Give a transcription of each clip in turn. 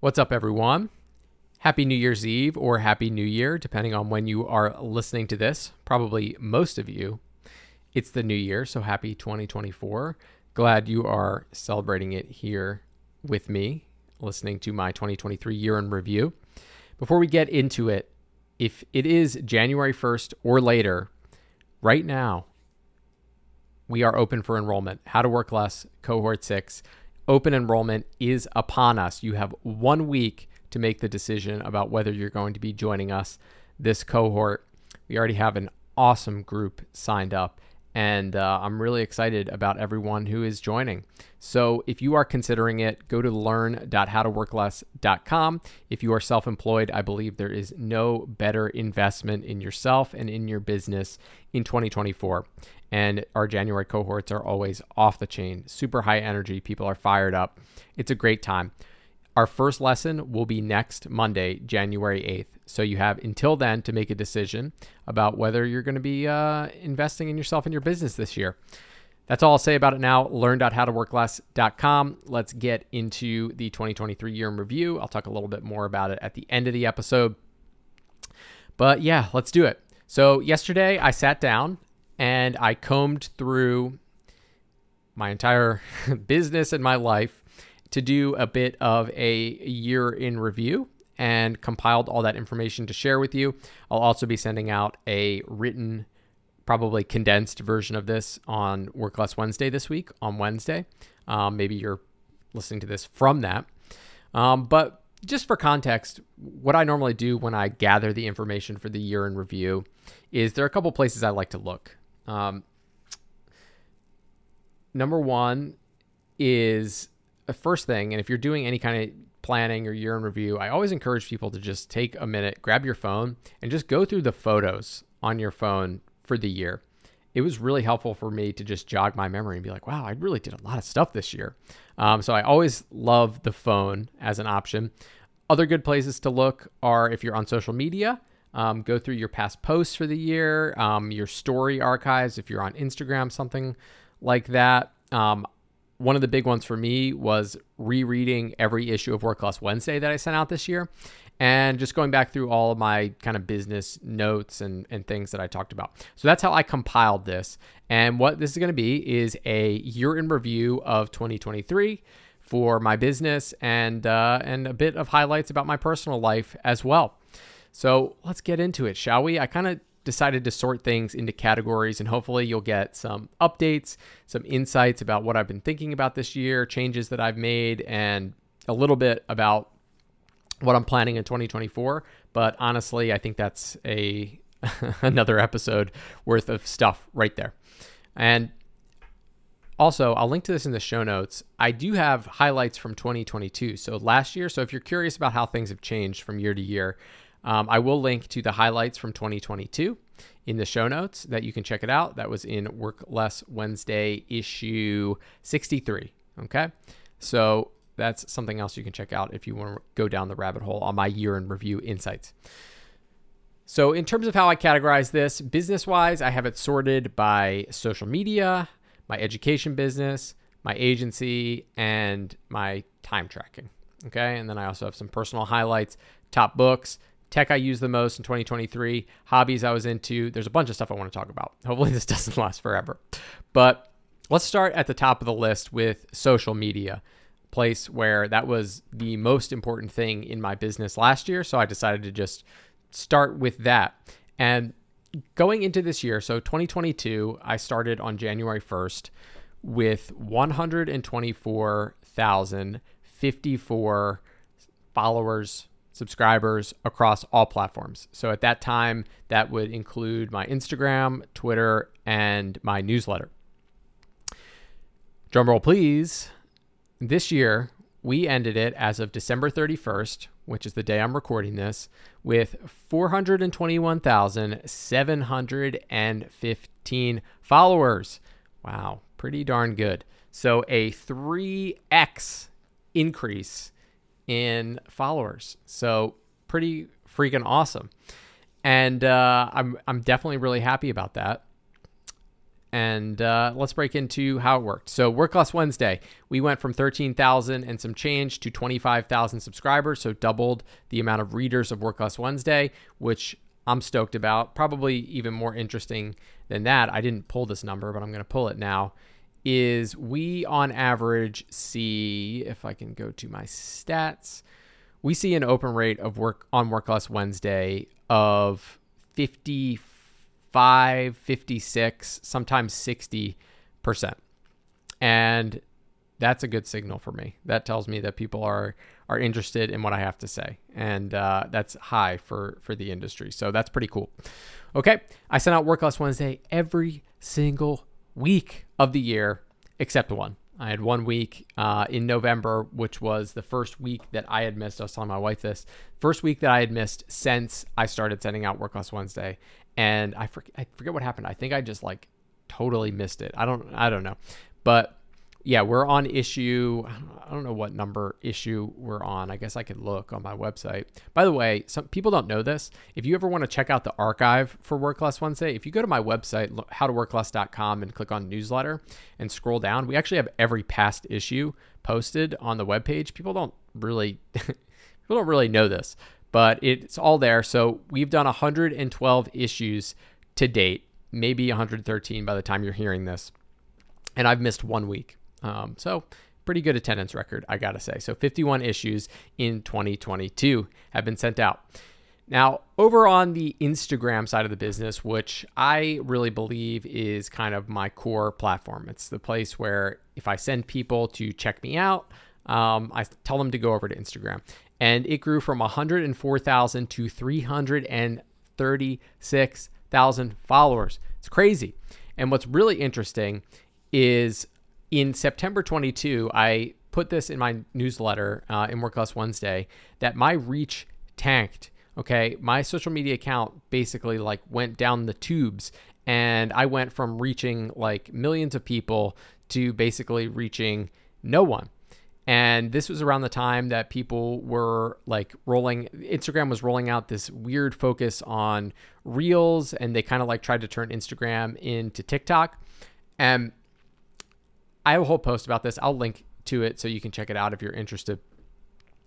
What's up, everyone? Happy New Year's Eve or Happy New Year, depending on when you are listening to this. Probably most of you. It's the new year, so happy 2024. Glad you are celebrating it here with me, listening to my 2023 year in review. Before we get into it, if it is January 1st or later, right now, we are open for enrollment. How to Work Less, Cohort 6. Open enrollment is upon us. You have one week to make the decision about whether you're going to be joining us this cohort. We already have an awesome group signed up, and uh, I'm really excited about everyone who is joining. So if you are considering it, go to learn.howtoworkless.com. If you are self employed, I believe there is no better investment in yourself and in your business in 2024. And our January cohorts are always off the chain, super high energy. People are fired up. It's a great time. Our first lesson will be next Monday, January 8th. So you have until then to make a decision about whether you're going to be uh, investing in yourself and your business this year. That's all I'll say about it now. Learn.howtoworkless.com. Let's get into the 2023 year in review. I'll talk a little bit more about it at the end of the episode. But yeah, let's do it. So, yesterday I sat down and I combed through my entire business and my life to do a bit of a year in review and compiled all that information to share with you. I'll also be sending out a written, probably condensed version of this on Work Less Wednesday this week, on Wednesday. Um, maybe you're listening to this from that. Um, but just for context, what I normally do when I gather the information for the year in review is there are a couple places I like to look. Um, number one is the first thing, and if you're doing any kind of planning or year in review, I always encourage people to just take a minute, grab your phone, and just go through the photos on your phone for the year. It was really helpful for me to just jog my memory and be like, wow, I really did a lot of stuff this year. Um, so I always love the phone as an option. Other good places to look are if you're on social media, um, go through your past posts for the year, um, your story archives, if you're on Instagram, something like that. Um, one of the big ones for me was rereading every issue of Work Less Wednesday that I sent out this year and just going back through all of my kind of business notes and, and things that I talked about. So that's how I compiled this. And what this is going to be is a year in review of 2023 for my business and uh, and a bit of highlights about my personal life as well. So let's get into it, shall we? I kind of decided to sort things into categories, and hopefully, you'll get some updates, some insights about what I've been thinking about this year, changes that I've made, and a little bit about what I'm planning in 2024. But honestly, I think that's a another episode worth of stuff right there. And also, I'll link to this in the show notes. I do have highlights from 2022. So last year, so if you're curious about how things have changed from year to year, um, I will link to the highlights from 2022 in the show notes that you can check it out. That was in Work Less Wednesday issue 63. Okay. So that's something else you can check out if you want to go down the rabbit hole on my year in review insights. So, in terms of how I categorize this, business wise, I have it sorted by social media, my education business, my agency, and my time tracking. Okay. And then I also have some personal highlights, top books, tech I use the most in 2023, hobbies I was into. There's a bunch of stuff I want to talk about. Hopefully, this doesn't last forever. But let's start at the top of the list with social media, place where that was the most important thing in my business last year. So I decided to just start with that. And going into this year, so 2022, I started on January 1st with 124,054 followers subscribers across all platforms. So at that time, that would include my Instagram, Twitter, and my newsletter. Drumroll, please. This year, we ended it as of December 31st, which is the day I'm recording this, with 421,715 followers. Wow, pretty darn good. So a 3x increase in followers. So pretty freaking awesome. And uh, I'm I'm definitely really happy about that. and uh, let's break into how it worked. So, Work Less Wednesday, we went from 13,000 and some change to 25,000 subscribers, so doubled the amount of readers of Work Less Wednesday, which I'm stoked about. Probably even more interesting than that, I didn't pull this number, but I'm going to pull it now. Is we on average see, if I can go to my stats, we see an open rate of work on Work Less Wednesday of 55, 56, sometimes 60%. And that's a good signal for me. That tells me that people are are interested in what I have to say, and uh, that's high for for the industry. So that's pretty cool. Okay, I sent out Work Less Wednesday every single week of the year except one. I had one week uh, in November, which was the first week that I had missed. I was telling my wife this first week that I had missed since I started sending out Work Less Wednesday, and I forget, I forget what happened. I think I just like totally missed it. I don't I don't know, but yeah, we're on issue. I don't know what number issue we're on. I guess I could look on my website. By the way, some people don't know this. If you ever want to check out the archive for Work Less Wednesday, if you go to my website, howtoworkless.com, and click on newsletter and scroll down, we actually have every past issue posted on the webpage. People don't really people don't really know this, but it's all there. So we've done 112 issues to date, maybe 113 by the time you're hearing this. And I've missed one week. Um, so pretty good attendance record, I gotta say. So 51 issues in 2022 have been sent out. Now, over on the Instagram side of the business, which I really believe is kind of my core platform, it's the place where if I send people to check me out, um, I tell them to go over to Instagram. And it grew from 104,000 to 336,000 followers. It's crazy. And what's really interesting is in September 22, I put this in my newsletter uh, in Work Less Wednesday that my reach tanked. Okay, my social media account basically like went down the tubes, and I went from reaching like millions of people to basically reaching no one. And this was around the time that people were like rolling, Instagram was rolling out this weird focus on reels, and they kind of like tried to turn Instagram into TikTok. And I have a whole post about this. I'll link to it so you can check it out if you're interested.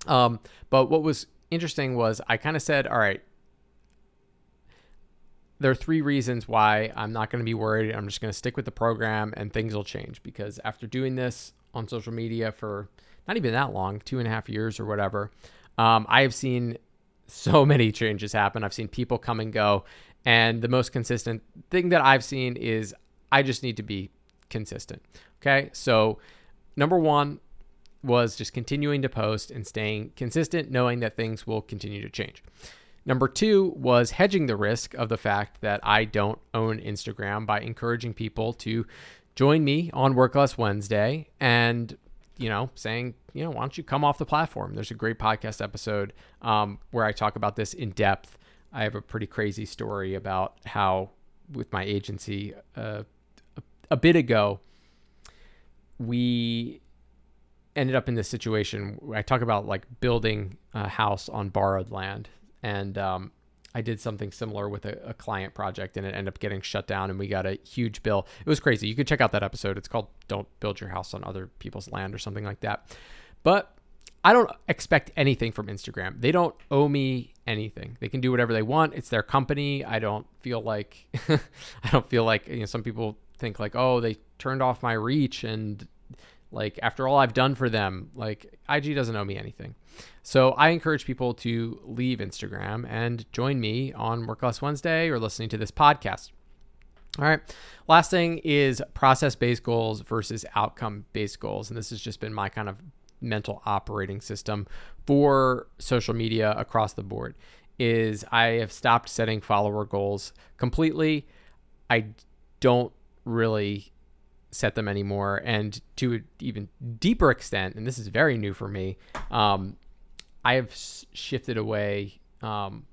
Um, but what was interesting was I kind of said, all right, there are three reasons why I'm not going to be worried. I'm just going to stick with the program and things will change because after doing this on social media for not even that long, two and a half years or whatever, um, I have seen so many changes happen. I've seen people come and go. And the most consistent thing that I've seen is I just need to be consistent. Okay. So, number one was just continuing to post and staying consistent, knowing that things will continue to change. Number two was hedging the risk of the fact that I don't own Instagram by encouraging people to join me on Work Less Wednesday and, you know, saying, you know, why don't you come off the platform? There's a great podcast episode um, where I talk about this in depth. I have a pretty crazy story about how, with my agency, uh, a, bit ago, we ended up in this situation. I talk about like building a house on borrowed land, and um, I did something similar with a, a, client project, and it ended up getting shut down, and we got a huge bill. It was crazy. You could check out that episode. It's called "Don't Build Your House on Other People's Land" or something like that. But I don't expect anything from Instagram. They don't owe me anything. They can do whatever they want. It's their company. I don't feel like I don't feel like you know some people think like, "Oh, they turned off my reach and like after all I've done for them, like IG doesn't owe me anything. So I encourage people to leave Instagram and join me on Work Less Wednesday or listening to this podcast. All right. Last thing is process based goals versus outcome based goals. And this has just been my kind of mental operating system for social media across the board is I have stopped setting follower goals completely. I don't really set them anymore. And to an even deeper extent, and this is very new for me, um, I have shifted away um,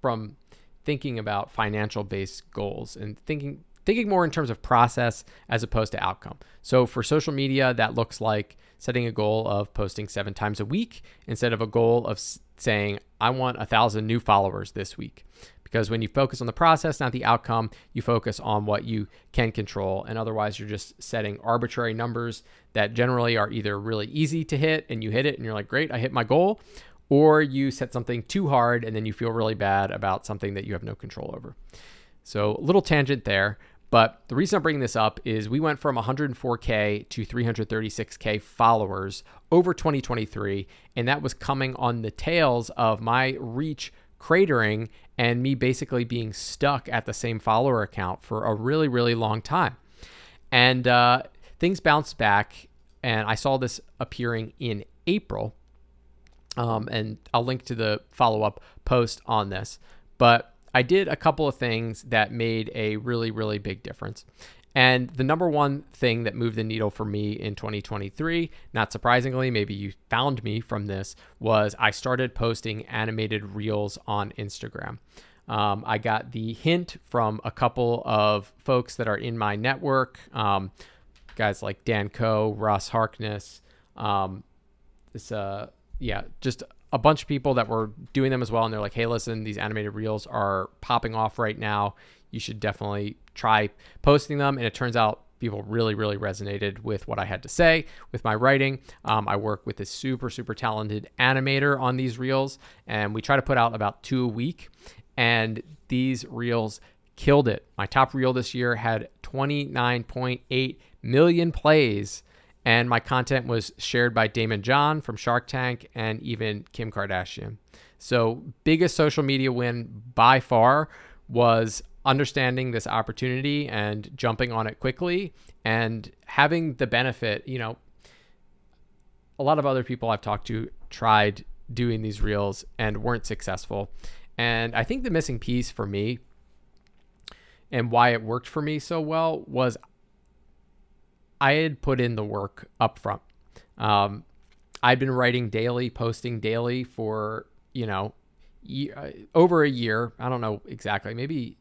from thinking about financial based goals and thinking thinking more in terms of process as opposed to outcome. So for social media, that looks like setting a goal of posting seven times a week instead of a goal of saying I want a thousand new followers this week because when you focus on the process, not the outcome, you focus on what you can control. And otherwise, you're just setting arbitrary numbers that generally are either really easy to hit and you hit it and you're like, great, I hit my goal, or you set something too hard and then you feel really bad about something that you have no control over. So, a little tangent there. But the reason I'm bringing this up is we went from 104K to 336K followers over 2023. And that was coming on the tails of my reach cratering and me basically being stuck at the same follower account for a really, really long time. And uh, things bounced back. And I saw this appearing in April. Um, and I'll link to the follow up post on this. But I did a couple of things that made a really, really big difference. And the number one thing that moved the needle for me in 2023, not surprisingly, maybe you found me from this, was I started posting animated reels on Instagram. Um, I got the hint from a couple of folks that are in my network, um, guys like Dan Koe, Ross Harkness, um, this, uh, yeah, just a bunch of people that were doing them as well. And they're like, hey, listen, these animated reels are popping off right now. You should definitely try posting them. And it turns out people really, really resonated with what I had to say, with my writing. Um, I work with a super, super talented animator on these reels, and we try to put out about two a week. And these reels killed it. My top reel this year had 29.8 million plays and my content was shared by Daymond John from Shark Tank and even Kim Kardashian. So, biggest social media win by far was understanding this opportunity and jumping on it quickly and having the benefit, you know, a lot of other people I've talked to tried doing these reels and weren't successful. And I think the missing piece for me and why it worked for me so well was I had put in the work up front. Um, I'd been writing daily, posting daily for, you know, uh, over a year. I don't know exactly, maybe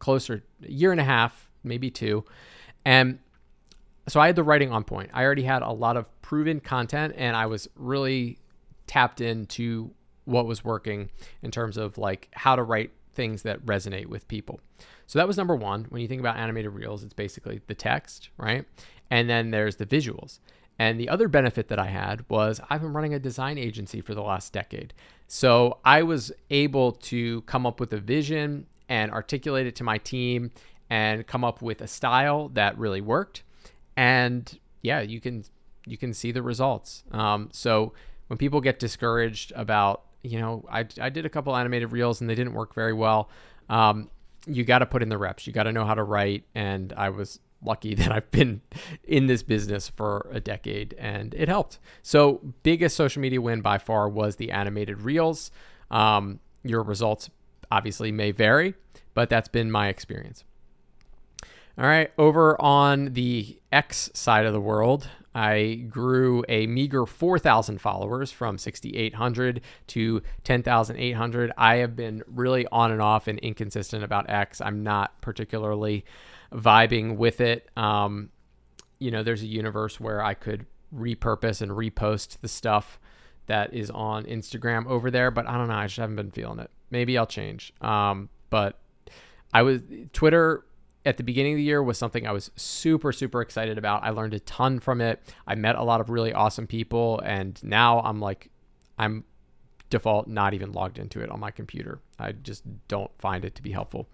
closer, a year and a half, maybe two. And so I had the writing on point. I already had a lot of proven content and I was really tapped into what was working in terms of like how to write things that resonate with people. So that was number one. When you think about animated reels, it's basically the text, right? And then there's the visuals. And the other benefit that I had was I've been running a design agency for the last decade. So I was able to come up with a vision and articulate it to my team and come up with a style that really worked. And yeah, you can you can see the results. Um, so when people get discouraged about, you know, I, I did a couple animated reels and they didn't work very well. Um, you got to put in the reps. You got to know how to write. And I was lucky that I've been in this business for a decade and it helped. So, biggest social media win by far was the animated reels. Um, your results obviously may vary, but that's been my experience. All right, over on the X side of the world, I grew a meager 4,000 followers from 6,800 to 10,800. I have been really on and off and inconsistent about X. I'm not particularly vibing with it. Um, you know, there's a universe where I could repurpose and repost the stuff that is on Instagram over there, but I don't know. I just haven't been feeling it. Maybe I'll change. Um, but I was Twitter at the beginning of the year was something I was super, super excited about. I learned a ton from it. I met a lot of really awesome people, and now I'm like, I'm default not even logged into it on my computer. I just don't find it to be helpful.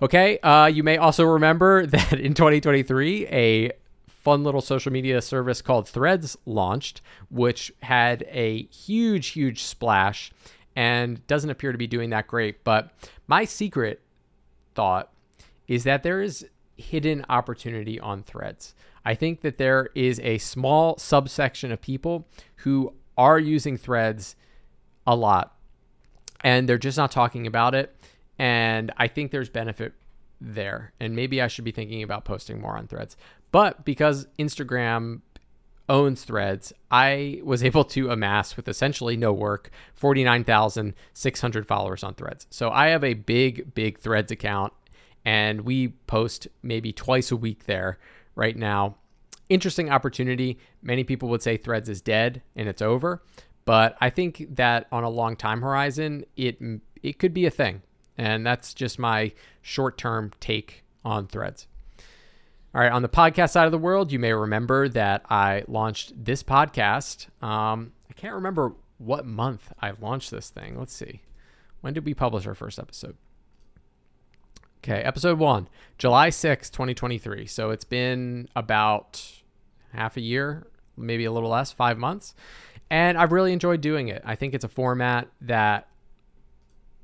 Okay. Uh, you may also remember that in 2023, a fun little social media service called Threads launched, which had a huge, huge splash and doesn't appear to be doing that great. But my secret thought is that there is hidden opportunity on Threads. I think that there is a small subsection of people who are using Threads a lot and they're just not talking about it. And I think there's benefit there. And maybe I should be thinking about posting more on threads. But because Instagram owns threads, I was able to amass with essentially no work 49,600 followers on threads. So I have a big, big threads account and we post maybe twice a week there right now. Interesting opportunity. Many people would say threads is dead and it's over. But I think that on a long time horizon, it it could be a thing. And that's just my short term take on threads. All right, on the podcast side of the world, you may remember that I launched this podcast. Um, I can't remember what month I launched this thing. Let's see. When did we publish our first episode? Okay, episode one, July 6, 2023. So it's been about half a year, maybe a little less, five months. And I've really enjoyed doing it. I think it's a format that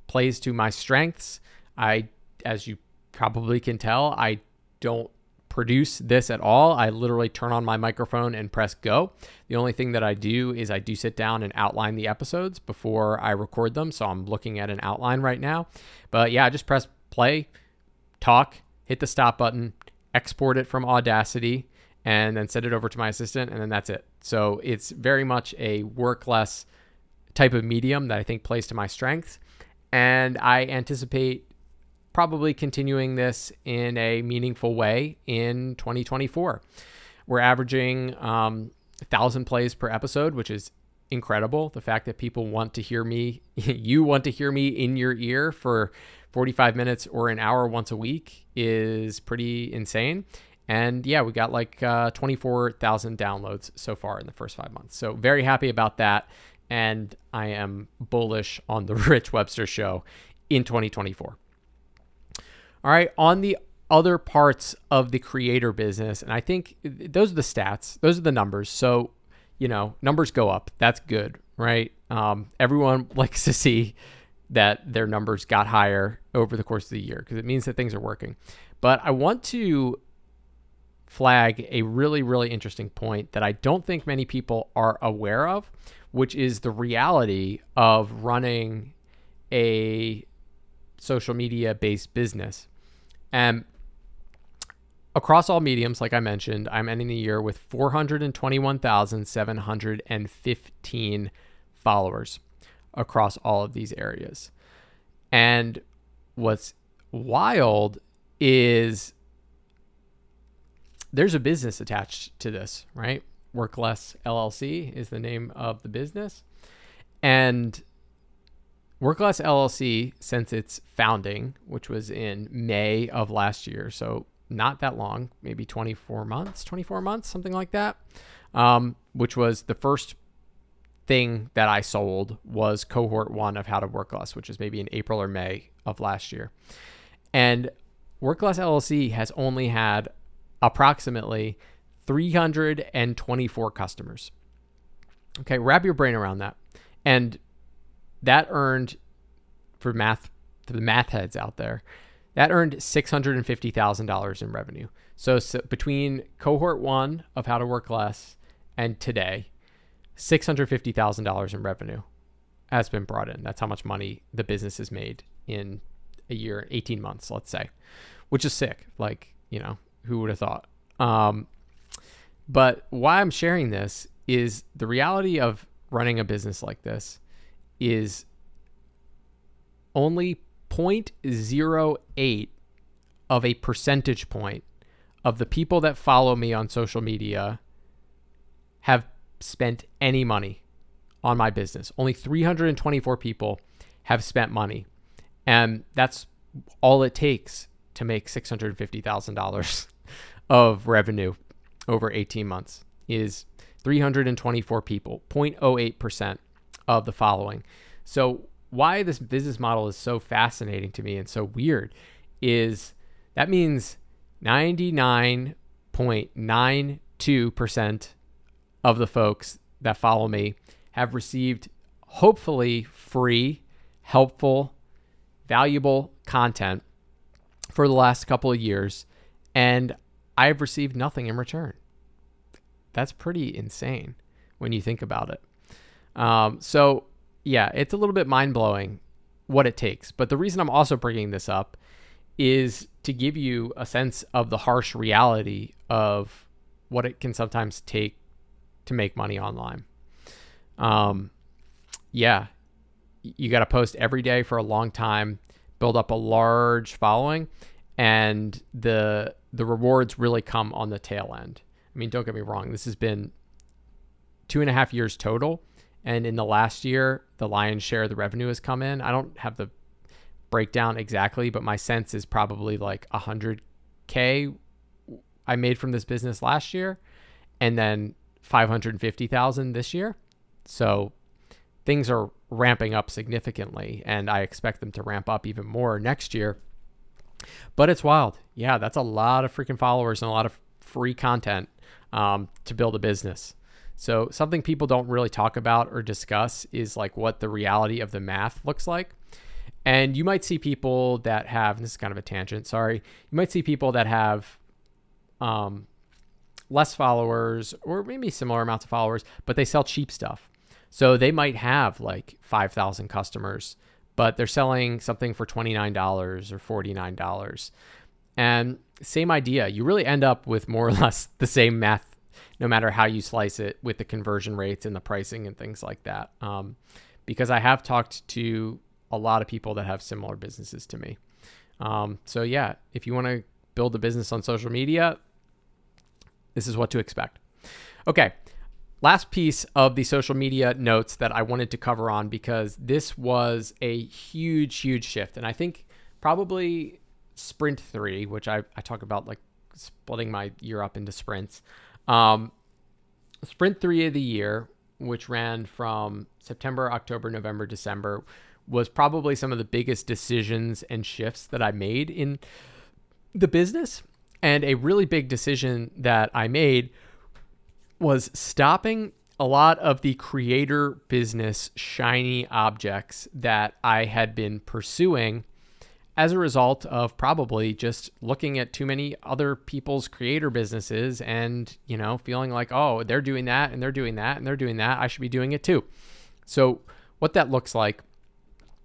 plays to my strengths. I, as you probably can tell, I don't produce this at all. I literally turn on my microphone and press go. The only thing that I do is I do sit down and outline the episodes before I record them. So I'm looking at an outline right now. But yeah, I just press play, talk, hit the stop button, export it from Audacity, and then send it over to my assistant, and then that's it. So it's very much a work less type of medium that I think plays to my strengths. And I anticipate probably continuing this in a meaningful way in 2024. We're averaging um, 1,000 plays per episode, which is incredible. The fact that people want to hear me, you want to hear me in your ear for 45 minutes or an hour once a week is pretty insane. And yeah, we got like uh, 24,000 downloads so far in the first five months. So very happy about that. And I am bullish on the Rich Webster show in 2024. All right, on the other parts of the creator business, and I think those are the stats, those are the numbers. So, you know, numbers go up. That's good, right? Um, everyone likes to see that their numbers got higher over the course of the year because it means that things are working. But I want to flag a really, really interesting point that I don't think many people are aware of, which is the reality of running a social media based business. And across all mediums, like I mentioned, I'm ending the year with 421,715 followers across all of these areas. And what's wild is there's a business attached to this, right? Work Less LLC is the name of the business. And Work Less LLC, since its founding, which was in May of last year, so not that long, maybe 24 months, 24 months, something like that, um, which was the first thing that I sold was cohort one of How to Work Less, which is maybe in April or May of last year. And Work Less LLC has only had approximately 324 customers. Okay, wrap your brain around that. And that earned for math for the math heads out there, that earned $650,000 in revenue. So, so between cohort 1 of how to work less and today, $650,000 in revenue has been brought in. That's how much money the business has made in a year, 18 months, let's say, which is sick. Like, you know, who would have thought? Um, but why I'm sharing this is the reality of running a business like this is only 0.08 of a percentage point of the people that follow me on social media have spent any money on my business. Only 324 people have spent money. And that's all it takes to make $650,000 of revenue over 18 months is 324 people, 0.08% of the following. So, why this business model is so fascinating to me and so weird is that means 99.92% of the folks that follow me have received hopefully free, helpful, valuable content for the last couple of years. And I've received nothing in return. That's pretty insane when you think about it. Um, so, yeah, it's a little bit mind blowing what it takes. But the reason I'm also bringing this up is to give you a sense of the harsh reality of what it can sometimes take to make money online. Um, yeah, you got to post every day for a long time, build up a large following, and the the rewards really come on the tail end. I mean, don't get me wrong, this has been two and a half years total. And in the last year, the lion's share of the revenue has come in. I don't have the breakdown exactly, but my sense is probably like 100K I made from this business last year and then 550,000 this year. So things are ramping up significantly and I expect them to ramp up even more next year. But it's wild. Yeah, that's a lot of freaking followers and a lot of free content um, to build a business. So, something people don't really talk about or discuss is like what the reality of the math looks like. And you might see people that have, this is kind of a tangent, sorry. You might see people that have um, less followers or maybe similar amounts of followers, but they sell cheap stuff. So they might have like 5,000 customers, but they're selling something for $29 or $49. And same idea. You really end up with more or less the same math, no matter how you slice it, with the conversion rates and the pricing and things like that. Um, because I have talked to a lot of people that have similar businesses to me. Um, so, yeah, if you want to build a business on social media, this is what to expect. Okay, last piece of the social media notes that I wanted to cover on because this was a huge, huge shift. And I think probably sprint three, which I, I talk about like splitting my year up into sprints. Um, sprint three of the year, which ran from September, October, November, December, was probably some of the biggest decisions and shifts that I made in the business. And a really big decision that I made was stopping a lot of the creator business shiny objects that I had been pursuing as a result of probably just looking at too many other people's creator businesses and, you know, feeling like, oh, they're doing that and they're doing that and they're doing that. I should be doing it too. So, what that looks like,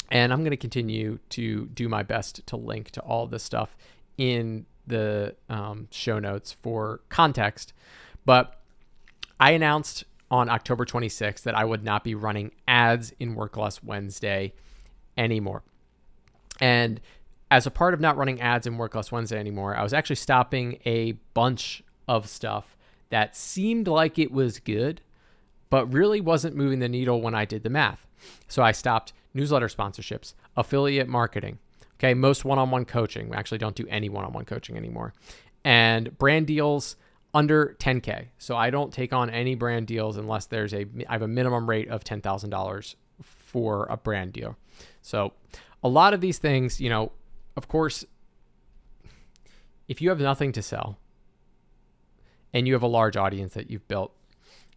and I'm going to continue to do my best to link to all this stuff in the um, show notes for context. But I announced on October 26th that I would not be running ads in Work Less Wednesday anymore. And as a part of not running ads in Work Less Wednesday anymore, I was actually stopping a bunch of stuff that seemed like it was good, but really wasn't moving the needle when I did the math. So I stopped newsletter sponsorships, affiliate marketing, okay, most one on one coaching. We actually don't do any one on one coaching anymore, and brand deals under 10k. So I don't take on any brand deals unless there's a I have a minimum rate of $10,000 for a brand deal. So a lot of these things, you know, of course if you have nothing to sell and you have a large audience that you've built,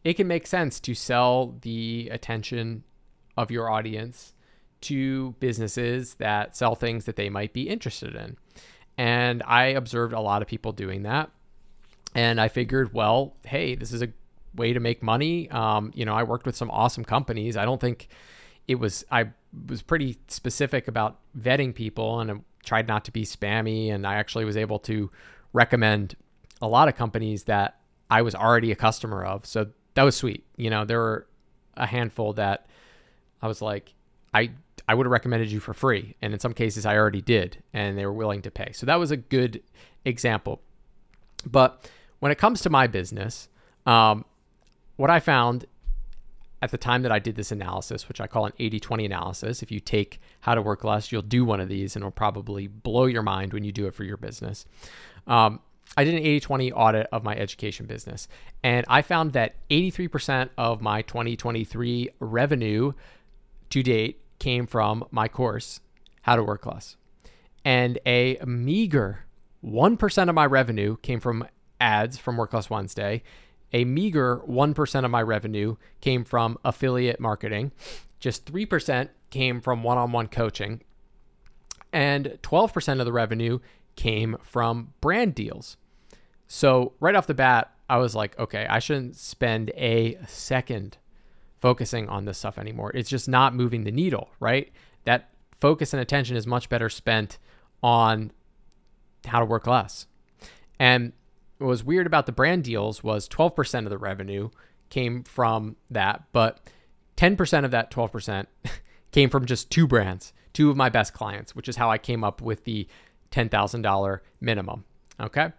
it can make sense to sell the attention of your audience to businesses that sell things that they might be interested in. And I observed a lot of people doing that. And I figured, well, hey, this is a way to make money. Um, you know, I worked with some awesome companies. I don't think it was, I was pretty specific about vetting people and tried not to be spammy. And I actually was able to recommend a lot of companies that I was already a customer of. So that was sweet. You know, there were a handful that I was like, I I would have recommended you for free. And in some cases, I already did, and they were willing to pay. So that was a good example. But when it comes to my business, um, what I found at the time that I did this analysis, which I call an 80 20 analysis, if you take how to work less, you'll do one of these and it'll probably blow your mind when you do it for your business. Um, I did an 80 20 audit of my education business, and I found that 83% of my 2023 revenue to date came from my course, How to Work Less. And a meager 1% of my revenue came from ads from Work Less Wednesday. A meager 1% of my revenue came from affiliate marketing. Just 3% came from one on one coaching. And 12% of the revenue came from brand deals. So, right off the bat, I was like, okay, I shouldn't spend a second focusing on this stuff anymore. It's just not moving the needle, right? That focus and attention is much better spent on how to work less. And what was weird about the brand deals was 12% of the revenue came from that, but 10% of that 12% came from just two brands, two of my best clients, which is how I came up with the $10,000 minimum. Okay.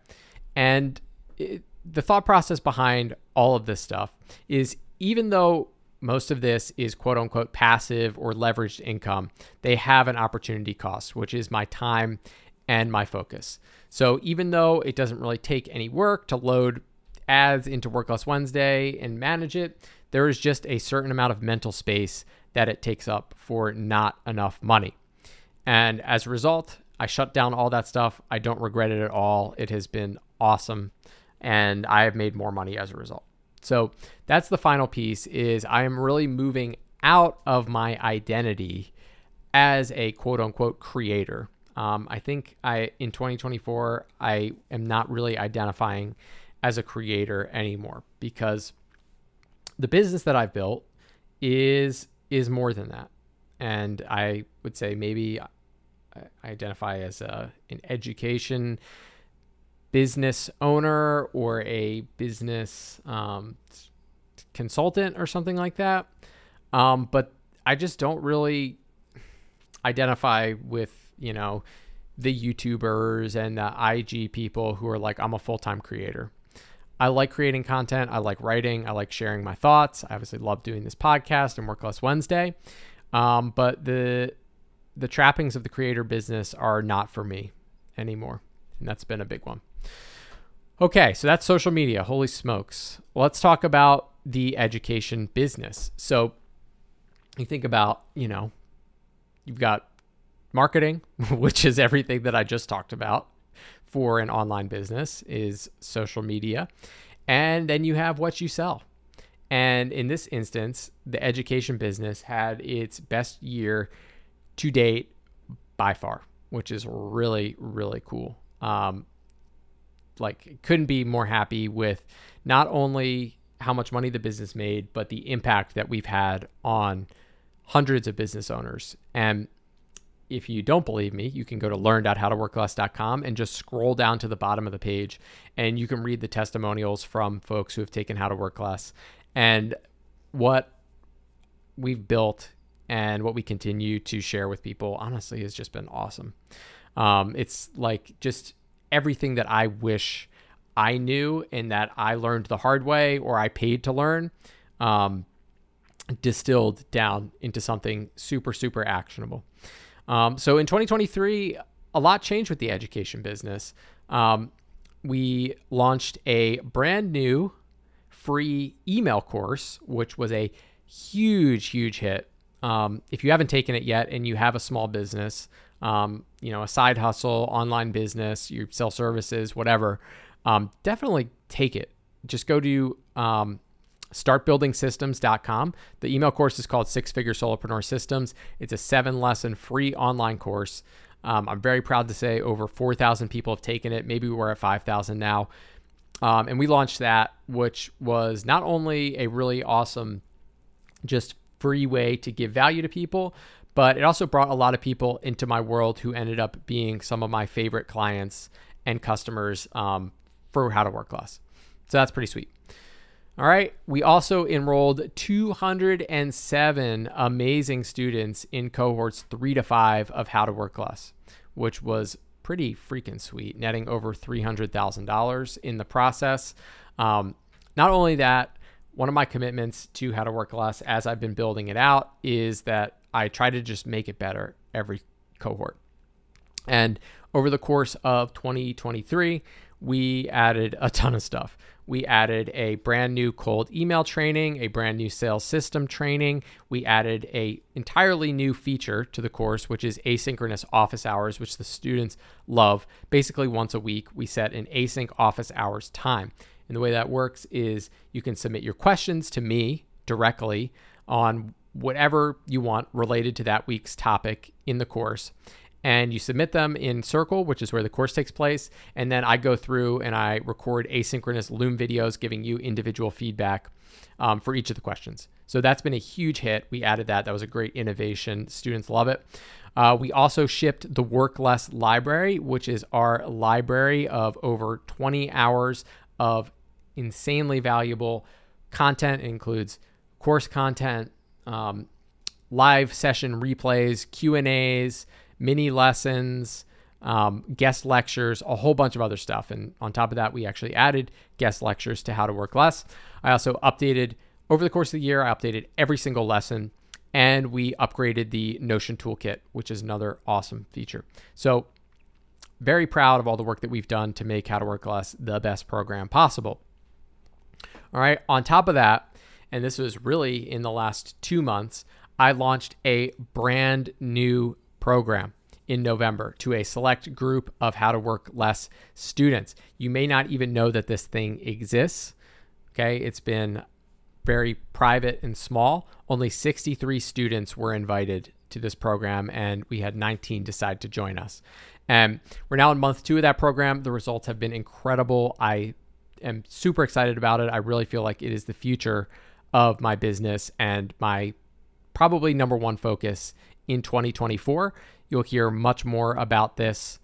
And it, the thought process behind all of this stuff is even though most of this is quote unquote passive or leveraged income, they have an opportunity cost, which is my time and my focus. So even though it doesn't really take any work to load ads into Work Less Wednesday and manage it, there is just a certain amount of mental space that it takes up for not enough money. And as a result, I shut down all that stuff. I don't regret it at all. It has been awesome and I have made more money as a result. So that's the final piece is I am really moving out of my identity as a quote unquote creator. Um, I think I in 2024 I am not really identifying as a creator anymore because the business that I've built is is more than that, and I would say maybe I identify as a an education business owner or a business um, consultant or something like that. Um, but I just don't really identify with, you know, the YouTubers and the IG people who are like, I'm a full time creator. I like creating content. I like writing. I like sharing my thoughts. I obviously love doing this podcast and Work Less Wednesday. Um, but the the trappings of the creator business are not for me anymore. And that's been a big one. Okay, so that's social media. Holy smokes. Let's talk about the education business. So you think about, you know, you've got marketing, which is everything that I just talked about for an online business is social media. And then you have what you sell. And in this instance, the education business had its best year to date by far, which is really, really cool. Um, like couldn't be more happy with not only how much money the business made, but the impact that we've had on hundreds of business owners. And if you don't believe me, you can go to learn.howtoworkless.com and just scroll down to the bottom of the page and you can read the testimonials from folks who have taken How to Work Less and what we've built and what we continue to share with people honestly has just been awesome. Um, it's like just everything that I wish I knew and that I learned the hard way or I paid to learn um, distilled down into something super, super actionable. Um, so in 2023, a lot changed with the education business. Um, we launched a brand new free email course, which was a huge, huge hit. Um, if you haven't taken it yet and you have a small business, um, you know, a side hustle, online business, you sell services, whatever, um, definitely take it. Just go to um, startbuildingsystems.com. The email course is called Six Figure Solopreneur Systems. It's a seven lesson free online course. Um, I'm very proud to say over 4,000 people have taken it. Maybe we're at 5,000 now. Um, and we launched that, which was not only a really awesome, just free way to give value to people, but it also brought a lot of people into my world who ended up being some of my favorite clients and customers um, for How to Work Less. So that's pretty sweet. All right. We also enrolled 207 amazing students in cohorts three to five of How to Work Less, which was pretty freaking sweet, netting over $300,000 in the process. Um, not only that, one of my commitments to How to Work Less as I've been building it out is that I try to just make it better every cohort. And over the course of 2023, we added a ton of stuff. We added a brand new cold email training, a brand new sales system training. We added a entirely new feature to the course, which is asynchronous office hours, which the students love. Basically, once a week, we set an async office hours time. And the way that works is you can submit your questions to me directly on whatever you want related to that week's topic in the course. And you submit them in Circle, which is where the course takes place. And then I go through and I record asynchronous Loom videos giving you individual feedback um, for each of the questions. So that's been a huge hit. We added that. That was a great innovation. Students love it. Uh, we also shipped the Work Less Library, which is our library of over 20 hours of insanely valuable content. It includes course content, um, live session replays, Q and A's, mini lessons, um, guest lectures, a whole bunch of other stuff. And on top of that, we actually added guest lectures to How to Work Less. I also updated over the course of the year, I updated every single lesson and we upgraded the Notion toolkit, which is another awesome feature. So, very proud of all the work that we've done to make How to Work Less the best program possible. All right, on top of that, and this was really in the last two months, I launched a brand new program in November to a select group of How to Work Less students. You may not even know that this thing exists. Okay, it's been very private and small. Only 63 students were invited to this program, and we had 19 decide to join us. And we're now in month two of that program. The results have been incredible. I am super excited about it. I really feel like it is the future of my business and my probably number one focus in 2024. You'll hear much more about this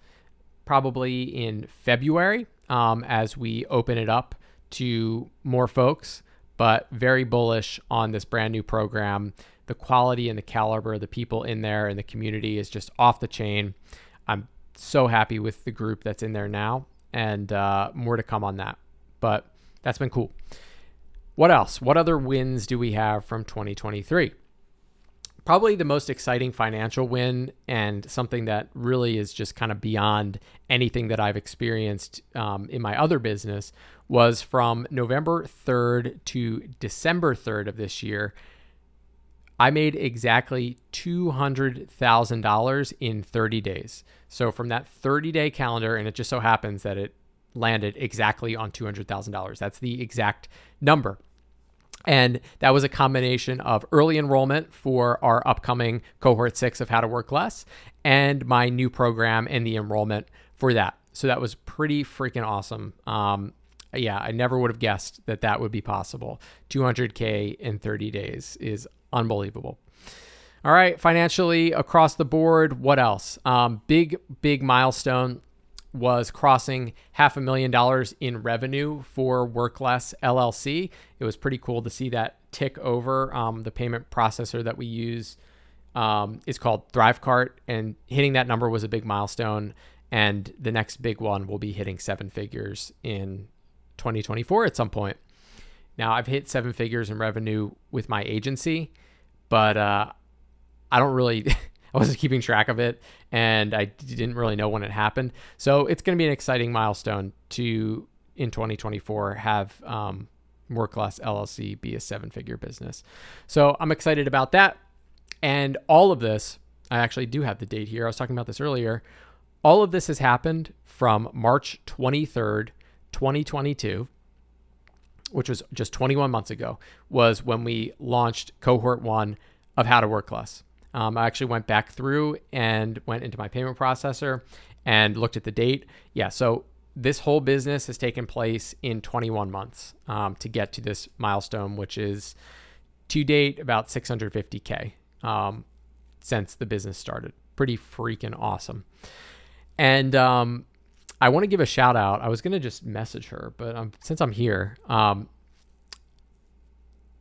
probably in February um, as we open it up to more folks, but very bullish on this brand new program. The quality and the caliber of the people in there and the community is just off the chain. I'm so happy with the group that's in there now, and uh, more to come on that. But that's been cool. What else? What other wins do we have from 2023? Probably the most exciting financial win and something that really is just kind of beyond anything that I've experienced um, in my other business was from November 3rd to December 3rd of this year. I made exactly $200,000 in 30 days. So from that 30 day calendar, and it just so happens that it landed exactly on $200,000. That's the exact number. And that was a combination of early enrollment for our upcoming cohort six of How to Work Less and my new program and the enrollment for that. So that was pretty freaking awesome. Um, yeah, I never would have guessed that that would be possible. 200K in 30 days is unbelievable. All right, financially across the board, what else? Um, big, big milestone was crossing half a million dollars in revenue for Workless LLC. It was pretty cool to see that tick over. Um, the payment processor that we use um, is called ThriveCart, and hitting that number was a big milestone. And the next big one will be hitting seven figures in 2024 at some point. Now, I've hit seven figures in revenue with my agency, but uh, I don't really. I wasn't keeping track of it and I didn't really know when it happened. So it's going to be an exciting milestone to in 2024 have um, Workless LLC be a seven figure business. So I'm excited about that. And all of this, I actually do have the date here. I was talking about this earlier. All of this has happened from March 23rd, 2022, which was just 21 months ago, was when we launched cohort one of How to Work Less. Um, I actually went back through and went into my payment processor and looked at the date. Yeah, so this whole business has taken place in 21 months um, to get to this milestone, which is to date about 650K um, since the business started. Pretty freaking awesome. And um, I want to give a shout out. I was going to just message her, but um, since I'm here, um,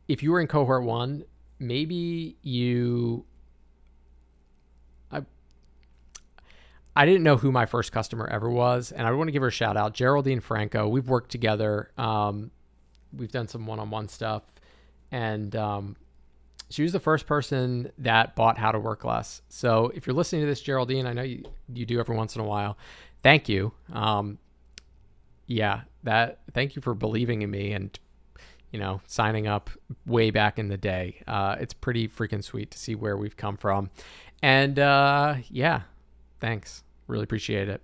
if you were in cohort one, maybe you I didn't know who my first customer ever was, and I want to give her a shout out, Geraldine Franco. We've worked together. Um, we've done some one-on-one stuff, and um, she was the first person that bought How to Work Less. So if you're listening to this, Geraldine, I know you you do every once in a while. Thank you. Um, yeah, that. Thank you for believing in me and you know signing up way back in the day. Uh, it's pretty freaking sweet to see where we've come from, and uh, yeah, thanks. Really appreciate it.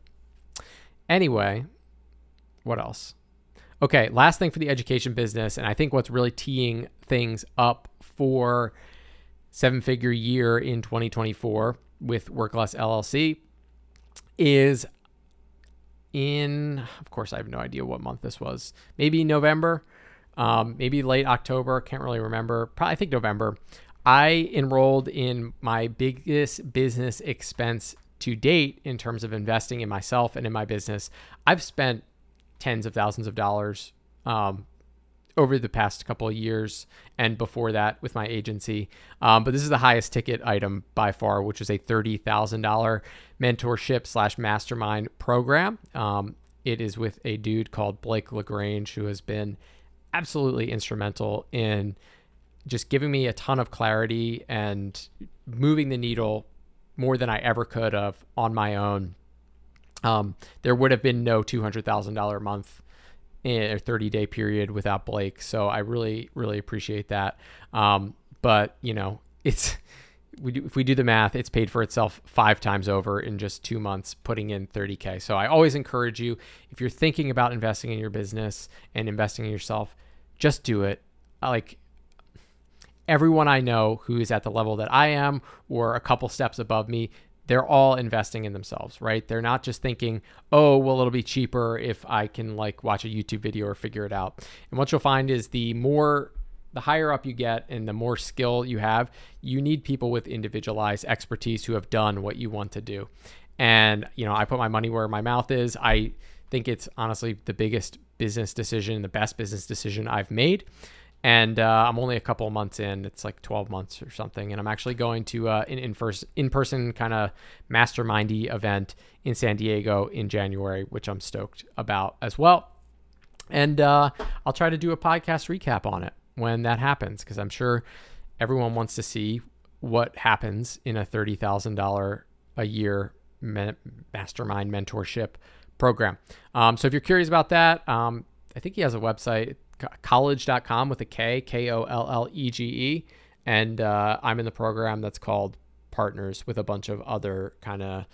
Anyway, what else? Okay, last thing for the education business, and I think what's really teeing things up for seven figure year in 2024 with Workless LLC is in, of course, I have no idea what month this was. Maybe November, um, maybe late October. Can't really remember. Probably, I think November. I enrolled in my biggest business expense to date in terms of investing in myself and in my business, I've spent tens of thousands of dollars um, over the past couple of years and before that with my agency. Um, but this is the highest ticket item by far, which is a $30,000 mentorship slash mastermind program. Um, it is with a dude called Blake LaGrange, who has been absolutely instrumental in just giving me a ton of clarity and moving the needle more than I ever could have on my own. Um, there would have been no $200,000 a month in a 30 day period without Blake. So I really, really appreciate that. Um, but you know, it's, we do, if we do the math, it's paid for itself five times over in just two months, putting in 30K. So I always encourage you, if you're thinking about investing in your business and investing in yourself, just do it. Like everyone I know who is at the level that I am or a couple steps above me, they're all investing in themselves, right? They're not just thinking, oh, well, it'll be cheaper if I can like watch a YouTube video or figure it out. And what you'll find is the more the higher up you get and the more skill you have, you need people with individualized expertise who have done what you want to do. And, you know, I put my money where my mouth is. I think it's honestly the biggest business decision, the best business decision I've made. And uh, I'm only a couple months in. It's like 12 months or something. And I'm actually going to uh, an in, first, in-person kind of mastermindy event in San Diego in January, which I'm stoked about as well. And uh, I'll try to do a podcast recap on it when that happens because I'm sure everyone wants to see what happens in a $30,000 a year mastermind mentorship program. Um, so if you're curious about that, um, I think he has a website, kollege.com with a K, K O L L E G E. And uh, I'm in the program that's called Partners with a bunch of other kind of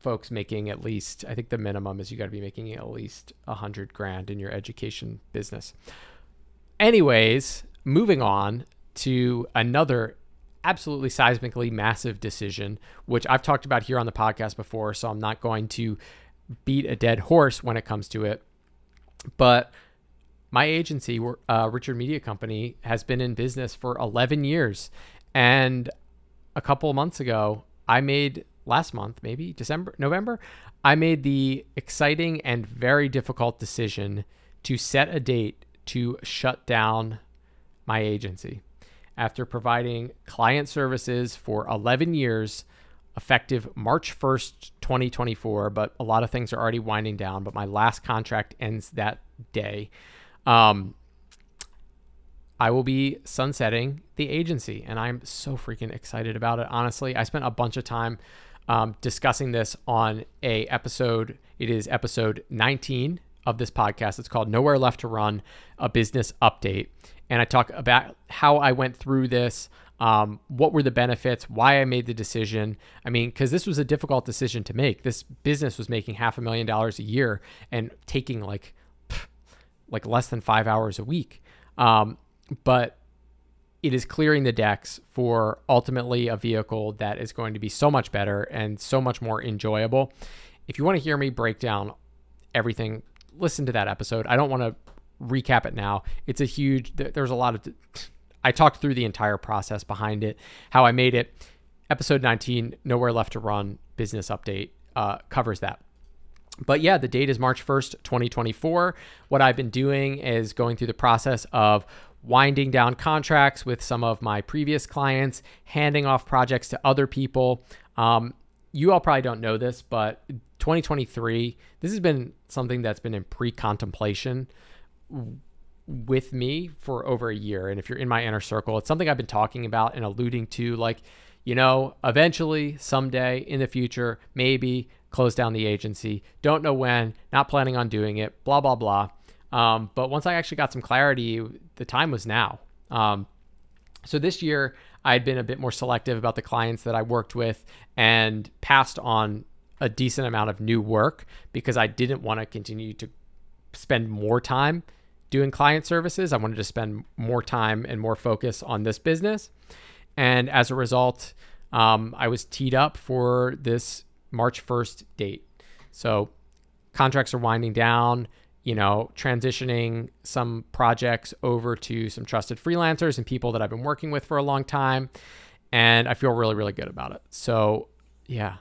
folks making at least, I think the minimum is you got to be making at least a hundred grand in your education business. Anyways, moving on to another absolutely seismically massive decision, which I've talked about here on the podcast before, so I'm not going to beat a dead horse when it comes to it. But my agency, uh, Richard Media Company, has been in business for 11 years. And a couple months ago, I made last month, maybe December, November, I made the exciting and very difficult decision to set a date to shut down my agency. After providing client services for 11 years, effective March 1st, 2024, but a lot of things are already winding down, but my last contract ends that day. Um, I will be sunsetting the agency, and I'm so freaking excited about it. Honestly, I spent a bunch of time um, discussing this on a episode. It is episode 19 of this podcast. It's called Nowhere Left to Run, a business update. And I talk about how I went through this, um, what were the benefits, why I made the decision. I mean, because this was a difficult decision to make. This business was making half a million dollars a year and taking like, like less than five hours a week. Um, but it is clearing the decks for ultimately a vehicle that is going to be so much better and so much more enjoyable. If you want to hear me break down everything listen to that episode. I don't want to recap it now. It's a huge, there's a lot of, I talked through the entire process behind it, how I made it. Episode 19, Nowhere Left to Run business update, uh, covers that. But yeah, the date is March 1st, 2024. What I've been doing is going through the process of winding down contracts with some of my previous clients, handing off projects to other people. Um, you all probably don't know this, but 2023, this has been something that's been in pre contemplation with me for over a year. And if you're in my inner circle, it's something I've been talking about and alluding to like, you know, eventually, someday in the future, maybe close down the agency. Don't know when, not planning on doing it, blah, blah, blah. Um, but once I actually got some clarity, the time was now. Um, so this year, I had been a bit more selective about the clients that I worked with and passed on a decent amount of new work because I didn't want to continue to spend more time doing client services. I wanted to spend more time and more focus on this business. And as a result, um, I was teed up for this March 1st date. So contracts are winding down, you know, transitioning some projects over to some trusted freelancers and people that I've been working with for a long time. And I feel really, really good about it. So, yeah,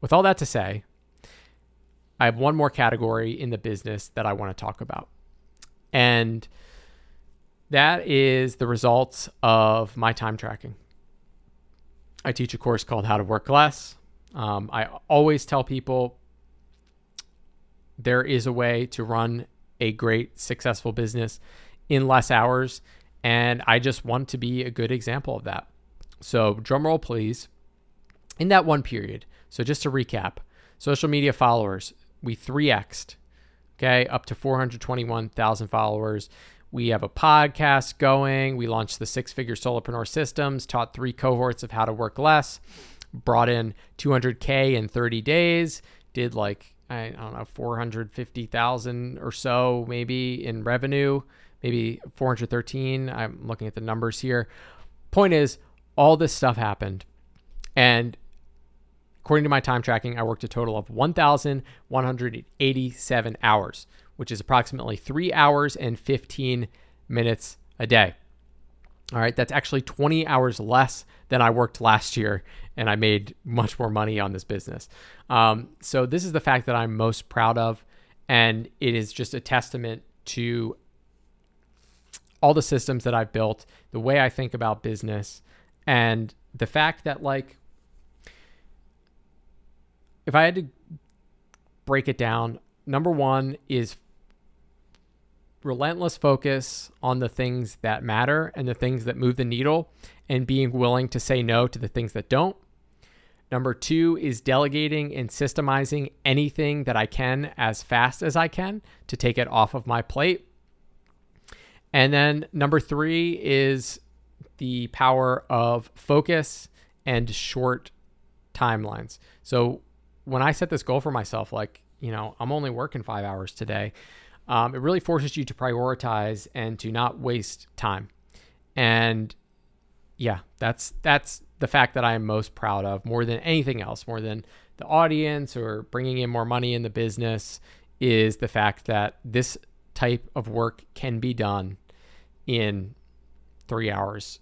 with all that to say, I have one more category in the business that I want to talk about. And that is the results of my time tracking. I teach a course called How to Work Less. Um, I always tell people there is a way to run a great, successful business in less hours. And I just want to be a good example of that. So, drum roll, please. In that one period, so just to recap, social media followers, we 3x'd, okay, up to 421,000 followers. We have a podcast going. We launched the six figure solopreneur systems, taught three cohorts of how to work less, brought in 200K in 30 days, did like, I don't know, 450,000 or so maybe in revenue, maybe 413. I'm looking at the numbers here. Point is, all this stuff happened. And according to my time tracking, I worked a total of 1,187 hours, which is approximately three hours and 15 minutes a day. All right, that's actually 20 hours less than I worked last year, and I made much more money on this business. Um, so, this is the fact that I'm most proud of, and it is just a testament to all the systems that I've built, the way I think about business, and the fact that, like, if I had to break it down, number one is relentless focus on the things that matter and the things that move the needle and being willing to say no to the things that don't. Number two is delegating and systemizing anything that I can as fast as I can to take it off of my plate. And then number three is the power of focus and short timelines. So when I set this goal for myself, like, you know, I'm only working five hours today, um, it really forces you to prioritize and to not waste time. And yeah, that's that's the fact that I am most proud of more than anything else, more than the audience or bringing in more money in the business, is the fact that this type of work can be done in three hours,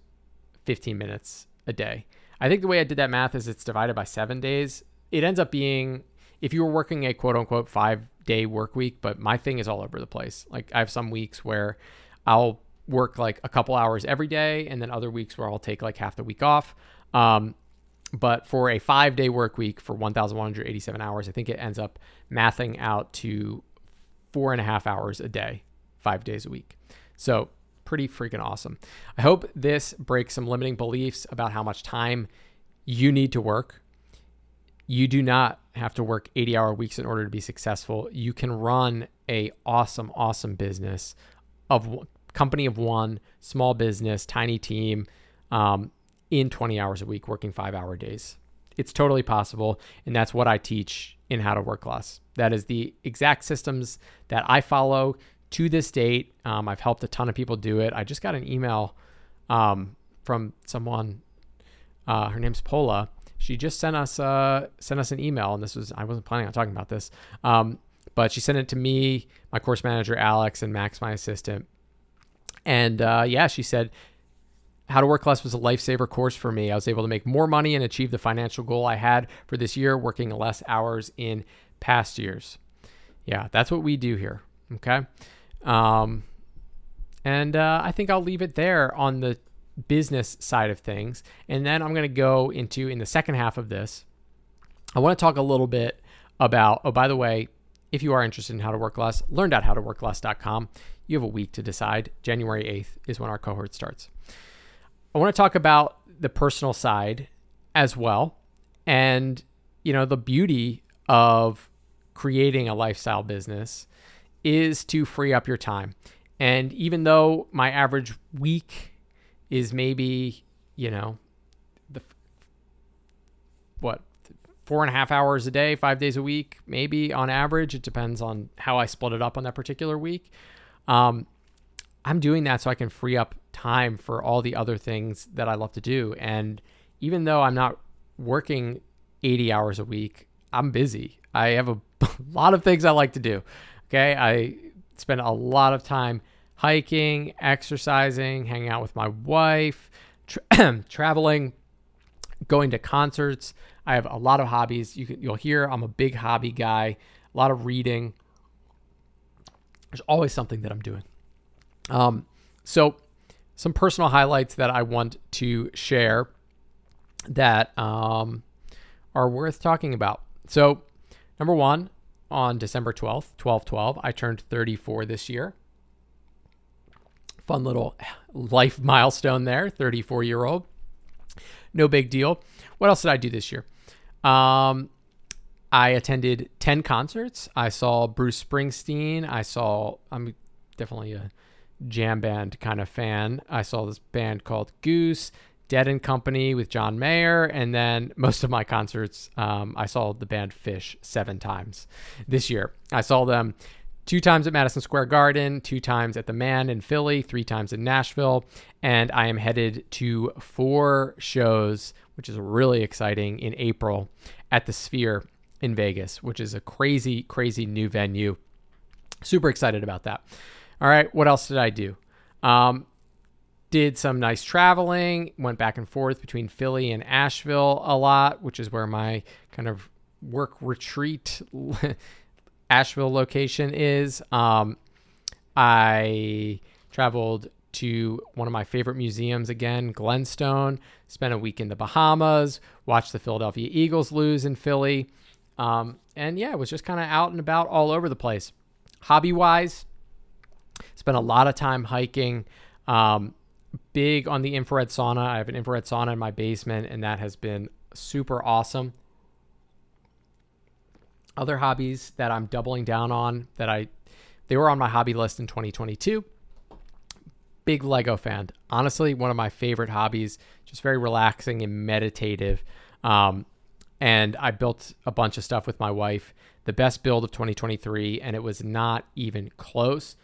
15 minutes a day. I think the way I did that math is it's divided by seven days. It ends up being if you were working a quote unquote five day work week, but my thing is all over the place. Like I have some weeks where I'll work like a couple hours every day, and then other weeks where I'll take like half the week off. Um, but for a five day work week for 1,187 hours, I think it ends up mathing out to four and a half hours a day, five days a week. So pretty freaking awesome. I hope this breaks some limiting beliefs about how much time you need to work. You do not have to work 80 hour weeks in order to be successful. You can run a awesome, awesome business of company of one, small business, tiny team, um, in 20 hours a week, working five hour days. It's totally possible. And that's what I teach in How to Work Less. That is the exact systems that I follow to this date. Um, I've helped a ton of people do it. I just got an email um, from someone. Uh, her name's Pola. She just sent us uh, sent us an email, and this was I wasn't planning on talking about this, um, but she sent it to me, my course manager Alex, and Max, my assistant. And uh, yeah, she said, How to Work Less was a lifesaver course for me. I was able to make more money and achieve the financial goal I had for this year, working less hours in past years. Yeah, that's what we do here. Okay. Um, and uh, I think I'll leave it there on the business side of things. And then I'm going to go into, in the second half of this, I want to talk a little bit about, oh, by the way, if you are interested in how to work less, learn.howtoworkless.com. You have a week to decide. January 8th is when our cohort starts. I want to talk about the personal side as well. And, you know, the beauty of creating a lifestyle business is to free up your time. And even though my average week is maybe, you know, the what, four and a half hours a day, five days a week, maybe on average. It depends on how I split it up on that particular week. Um, I'm doing that so I can free up time for all the other things that I love to do. And even though I'm not working 80 hours a week, I'm busy. I have a lot of things I like to do. Okay. I spend a lot of time hiking, exercising, hanging out with my wife, tra- traveling, going to concerts. I have a lot of hobbies. You can, you'll hear I'm a big hobby guy, a lot of reading. There's always something that I'm doing. Um, so, some personal highlights that I want to share that um, are worth talking about. So, number one, on December 12th, 12 12, I turned 34 this year. Fun little life milestone there, 34 year old. No big deal. What else did I do this year? Um, I attended 10 concerts. I saw Bruce Springsteen. I saw, I'm definitely a jam band kind of fan. I saw this band called Goose, Dead and Company with John Mayer, and then most of my concerts, um, I saw the band Phish seven times this year. I saw them two times at Madison Square Garden, two times at the Mann in Philly, three times in Nashville, and I am headed to four shows, which is really exciting in April at the Sphere in Vegas, which is a crazy, crazy new venue. Super excited about that. All right, what else did I do? Um, did some nice traveling, went back and forth between Philly and Asheville a lot, which is where my kind of work retreat Asheville location is. Um, I traveled to one of my favorite museums again, Glenstone. Spent a week in the Bahamas. Watched the Philadelphia Eagles lose in Philly. Um, and yeah, it was just kind of out and about all over the place. Hobby wise, spent a lot of time hiking. Um, big on the infrared sauna. I have an infrared sauna in my basement, and that has been super awesome. Other hobbies that I'm doubling down on that I they were on my hobby list in 2022. Big Lego fan. Honestly, one of my favorite hobbies. Just very relaxing and meditative. Um, and I built a bunch of stuff with my wife. The best build of 2023, and it was not even close.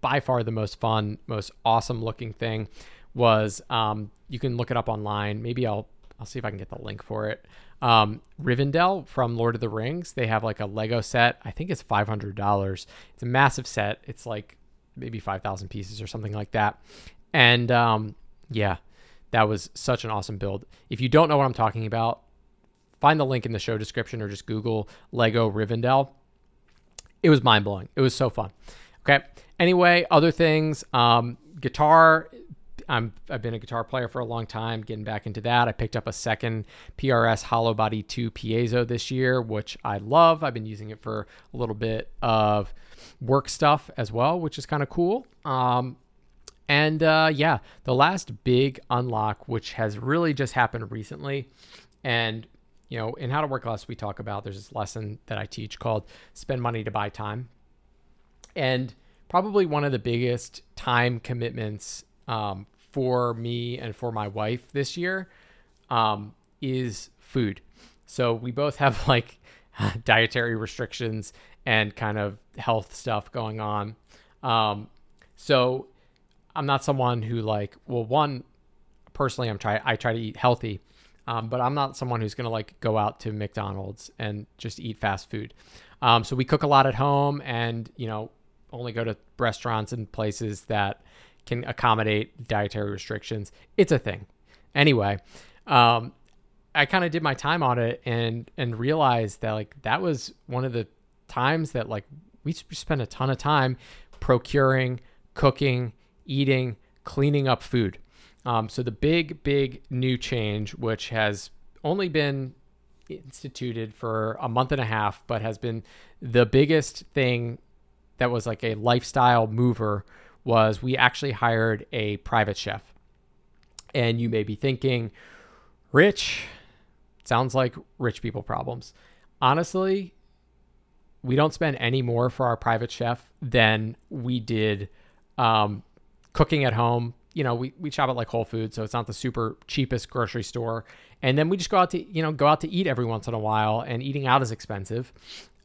By far the most fun, most awesome looking thing was um, you can look it up online. Maybe I'll I'll see if I can get the link for it. Um, Rivendell from Lord of the Rings. They have like a Lego set. I think it's five hundred dollars. It's a massive set. It's like maybe five thousand pieces or something like that. And um, yeah, that was such an awesome build. If you don't know what I'm talking about, find the link in the show description or just Google Lego Rivendell. It was mind blowing. It was so fun. Okay. Anyway, other things. Um, guitar I'm I've been a guitar player for a long time, getting back into that. I picked up a second PRS Hollow Body 2 piezo this year, which I love. I've been using it for a little bit of work stuff as well, which is kind of cool. Um, and uh, yeah, the last big unlock, which has really just happened recently, and you know, in How to Work Less, we talk about there's this lesson that I teach called "Spend Money to Buy Time," and probably one of the biggest time commitments um, for me and for my wife this year um, is food. So we both have like dietary restrictions and kind of health stuff going on. Um, so I'm not someone who like, well, one, personally, I'm try I try to eat healthy, um, but I'm not someone who's gonna like go out to McDonald's and just eat fast food. Um, so we cook a lot at home, and you know, only go to restaurants and places that can accommodate dietary restrictions. It's a thing. Anyway, um, I kind of did my time on it and and realized that like that was one of the times that like we spent a ton of time procuring, cooking, eating, cleaning up food. Um, so the big big new change, which has only been instituted for a month and a half, but has been the biggest thing that was like a lifestyle mover was we actually hired a private chef. And you may be thinking, rich sounds like rich people problems. Honestly, we don't spend any more for our private chef than we did um, cooking at home. You know, we, we shop at like Whole Foods, so it's not the super cheapest grocery store. And then we just go out to, you know, go out to eat every once in a while, and eating out is expensive.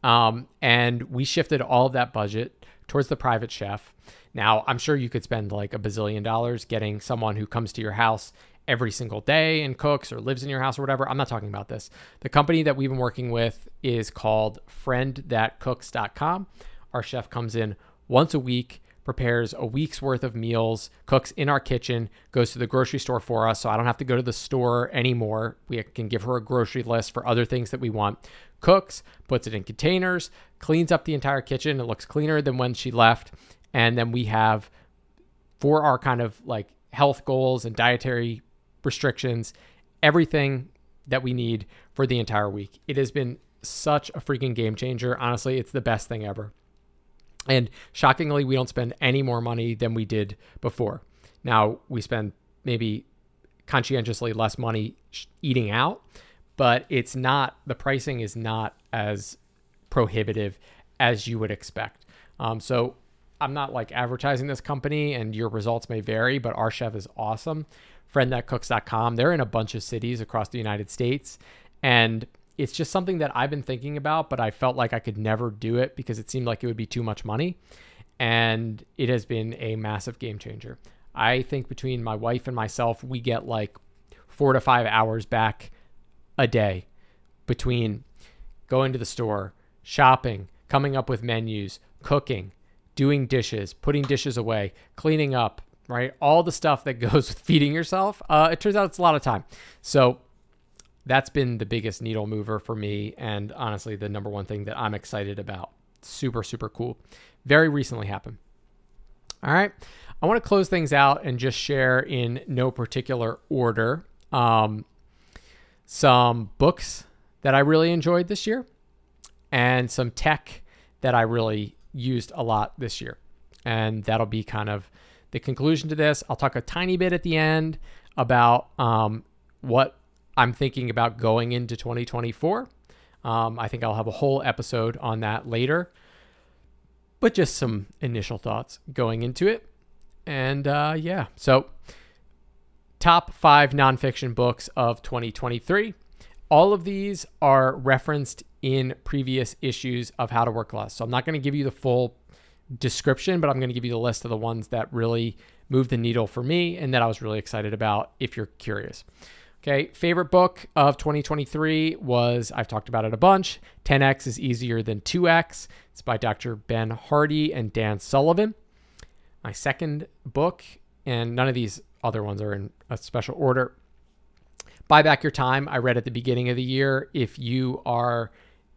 Um, and we shifted all of that budget towards the private chef. Now, I'm sure you could spend like a bazillion dollars getting someone who comes to your house every single day and cooks or lives in your house or whatever. I'm not talking about this. The company that we've been working with is called friendthatcooks.com. Our chef comes in once a week, prepares a week's worth of meals, cooks in our kitchen, goes to the grocery store for us so I don't have to go to the store anymore. We can give her a grocery list for other things that we want. Cooks, puts it in containers, cleans up the entire kitchen. It looks cleaner than when she left and then we have for our kind of like health goals and dietary restrictions, everything that we need for the entire week. It has been such a freaking game changer. Honestly, it's the best thing ever. And shockingly, we don't spend any more money than we did before. Now, we spend maybe conscientiously less money eating out, but it's not, the pricing is not as prohibitive as you would expect. Um, so I'm not like advertising this company and your results may vary, but our chef is awesome. Friendthatcooks.com. They're in a bunch of cities across the United States. And it's just something that I've been thinking about, but I felt like I could never do it because it seemed like it would be too much money. And it has been a massive game changer. I think between my wife and myself, we get like four to five hours back a day between going to the store, shopping, coming up with menus, cooking, doing dishes, putting dishes away, cleaning up, right? All the stuff that goes with feeding yourself. Uh, it turns out it's a lot of time. So that's been the biggest needle mover for me. And honestly, the number one thing that I'm excited about. Super, super cool. Very recently happened. All right. I want to close things out and just share in no particular order um, some books that I really enjoyed this year and some tech that I really used a lot this year. And that'll be kind of the conclusion to this. I'll talk a tiny bit at the end about um, what I'm thinking about going into 2024. Um, I think I'll have a whole episode on that later, but just some initial thoughts going into it. And uh, yeah, so top five nonfiction books of 2023. All of these are referenced in previous issues of How to Work Less. So I'm not going to give you the full description, but I'm going to give you the list of the ones that really moved the needle for me and that I was really excited about if you're curious. Okay, favorite book of 2023 was I've talked about it a bunch 10x is easier than 2x. It's by Dr. Ben Hardy and Dan Sullivan. My second book, and none of these other ones are in a special order. Buy Back Your Time, I read at the beginning of the year. If you are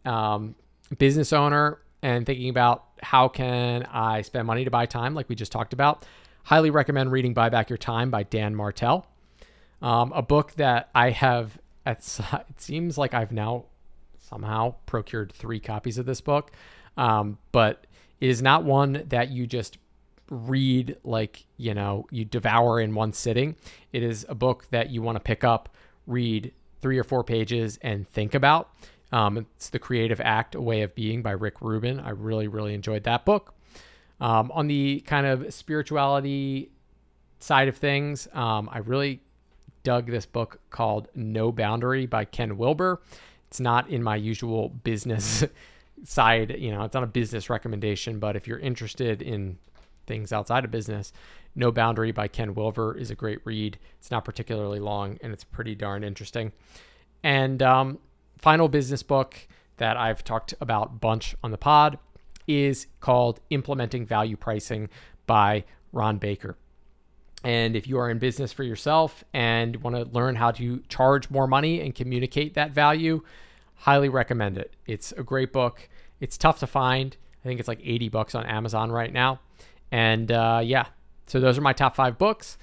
um, business owner and thinking about how can I spend money to buy time, like we just talked about, highly recommend reading Buy Back Your Time by Dan Martell. Um, a book that I have, it seems like I've now somehow procured three copies of this book, um, but it is not one that you just read like, you know, you devour in one sitting. It is a book that you want to pick up, read three or four pages, and think about. Um, it's The Creative Act, A Way of Being by Rick Rubin. I really, really enjoyed that book. Um, on the kind of spirituality side of things, um, I really dug this book called No Boundary by Ken Wilber. It's not in my usual business side, you know, it's not a business recommendation, but if you're interested in things outside of business, No Boundary by Ken Wilber is a great read. It's not particularly long and it's pretty darn interesting. And um, final business book that I've talked about bunch on the pod is called Implementing Value Pricing by Ron Baker. And if you are in business for yourself and want to learn how to charge more money and communicate that value, highly recommend it. It's a great book. It's tough to find. I think it's like 80 bucks on Amazon right now. And uh, yeah, so those are my top five books.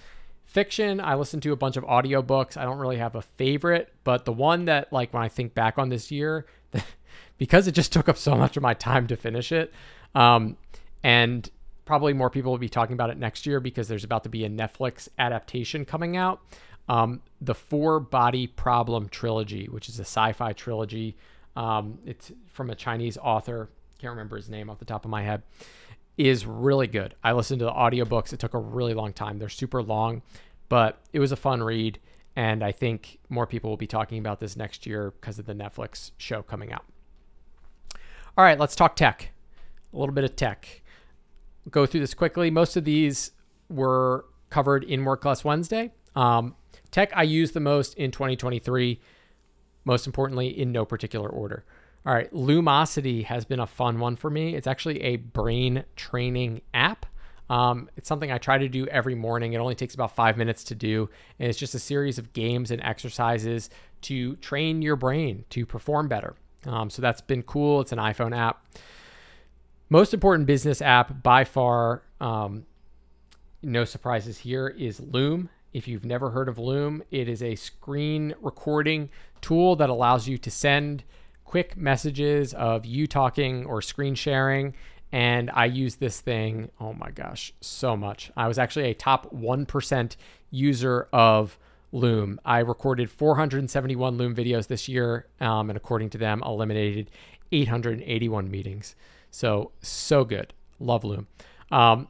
Fiction, I listen to a bunch of audiobooks. I don't really have a favorite, but the one that, like, when I think back on this year, because it just took up so much of my time to finish it, um, and probably more people will be talking about it next year because there's about to be a Netflix adaptation coming out. Um, the Four Body Problem trilogy, which is a sci-fi trilogy. Um, it's from a Chinese author. Can't remember his name off the top of my head is really good. I listened to the audiobooks. It took a really long time. They're super long, but it was a fun read. And I think more people will be talking about this next year because of the Netflix show coming out. All right, let's talk tech. A little bit of tech. Go through this quickly. Most of these were covered in Work Less Wednesday. Um, tech I used the most in 2023, most importantly, in no particular order. All right, Lumosity has been a fun one for me. It's actually a brain training app. Um, it's something I try to do every morning. It only takes about five minutes to do. And it's just a series of games and exercises to train your brain to perform better. Um, so that's been cool. It's an iPhone app. Most important business app by far, um, no surprises here, is Loom. If you've never heard of Loom, it is a screen recording tool that allows you to send quick messages of you talking or screen sharing and I use this thing, oh my gosh, so much. I was actually a top 1% user of Loom. I recorded 471 Loom videos this year, um, and according to them, eliminated 881 meetings. So, so good. Love Loom. Um,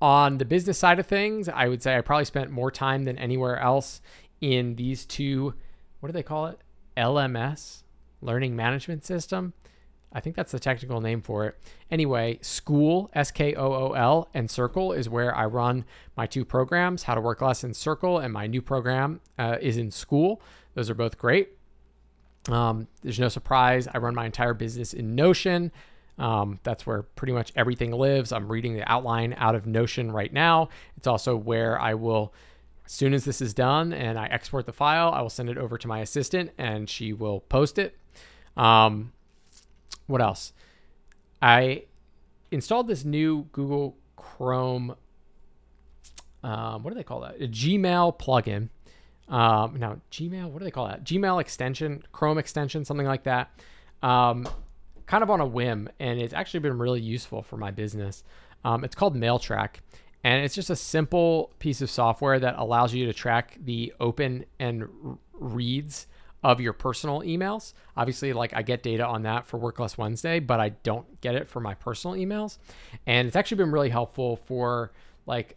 on the business side of things, I would say I probably spent more time than anywhere else in these two, what do they call it? LMS, Learning Management System. I think that's the technical name for it. Anyway, Skool, S K O O L, and Circle is where I run my two programs How to Work Less in Circle, and my new program uh, is in Skool. Those are both great. Um, there's no surprise. I run my entire business in Notion. Um, that's where pretty much everything lives. I'm reading the outline out of Notion right now. It's also where I will, as soon as this is done and I export the file, I will send it over to my assistant and she will post it. Um, what else? I installed this new Google Chrome. Um, what do they call that? A Gmail plugin. Um, now, Gmail, what do they call that? Gmail extension, Chrome extension, something like that. Um, kind of on a whim, and it's actually been really useful for my business. Um, it's called MailTrack, and it's just a simple piece of software that allows you to track the open and reads of your personal emails. Obviously, like I get data on that for Work Less Wednesday, but I don't get it for my personal emails. And it's actually been really helpful for like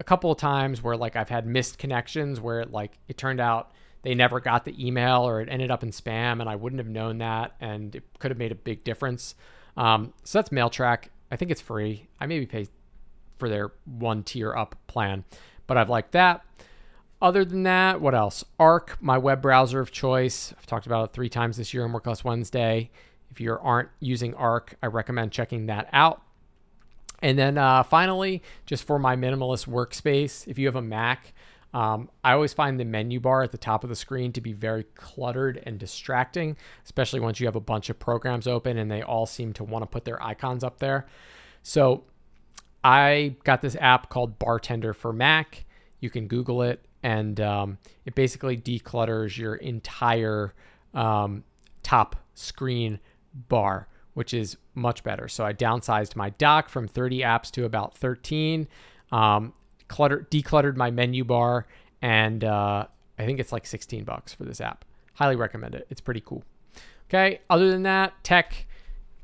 a couple of times where like I've had missed connections where it like it turned out they never got the email or it ended up in spam and I wouldn't have known that and it could have made a big difference. Um, so that's MailTrack. I think it's free. I maybe pay for their one tier up plan, but I've liked that. Other than that, what else? Arc, my web browser of choice. I've talked about it three times this year on Work Less Wednesday. If you aren't using Arc, I recommend checking that out. And then uh, finally, just for my minimalist workspace, if you have a Mac, um, I always find the menu bar at the top of the screen to be very cluttered and distracting, especially once you have a bunch of programs open and they all seem to want to put their icons up there. So I got this app called Bartender for Mac. You can Google it, and um, it basically declutters your entire um, top screen bar, which is much better. So I downsized my dock from 30 apps to about 13. Um, clutter decluttered my menu bar, and uh, I think it's like 16 bucks for this app. Highly recommend it. It's pretty cool. Okay. Other than that, tech.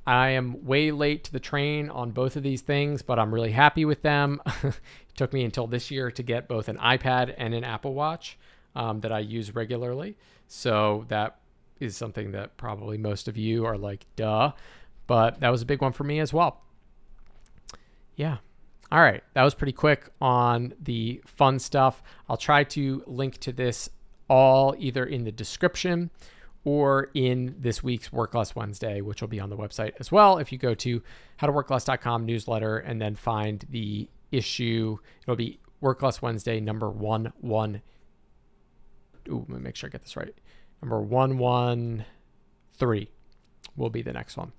I am way late to the train on both of these things, but I'm really happy with them. it took me until this year to get both an iPad and an Apple Watch um, that I use regularly. So that is something that probably most of you are like, duh. But that was a big one for me as well. Yeah. All right, that was pretty quick on the fun stuff. I'll try to link to this all either in the description or in this week's Work Less Wednesday, which will be on the website as well. If you go to howtoworkless.com newsletter and then find the issue, it'll be Work Less Wednesday number one one. Ooh, let me make sure I get this right. Number one one three will be the next one.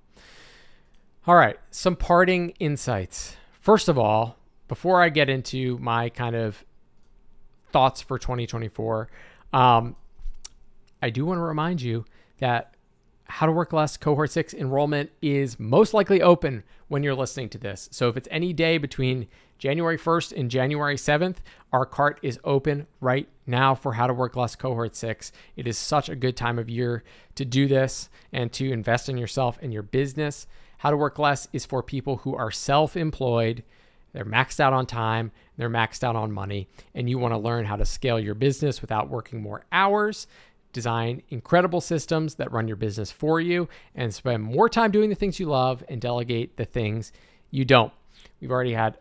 All right, some parting insights. First of all, before I get into my kind of thoughts for 2024, um, I do want to remind you that How to Work Less Cohort 6 enrollment is most likely open when you're listening to this. So if it's any day between January 1st and January 7th, our cart is open right now for How to Work Less Cohort 6. It is such a good time of year to do this and to invest in yourself and your business. How to Work Less is for people who are self employed, they're maxed out on time, they're maxed out on money, and you want to learn how to scale your business without working more hours. Design incredible systems that run your business for you and spend more time doing the things you love and delegate the things you don't. We've already had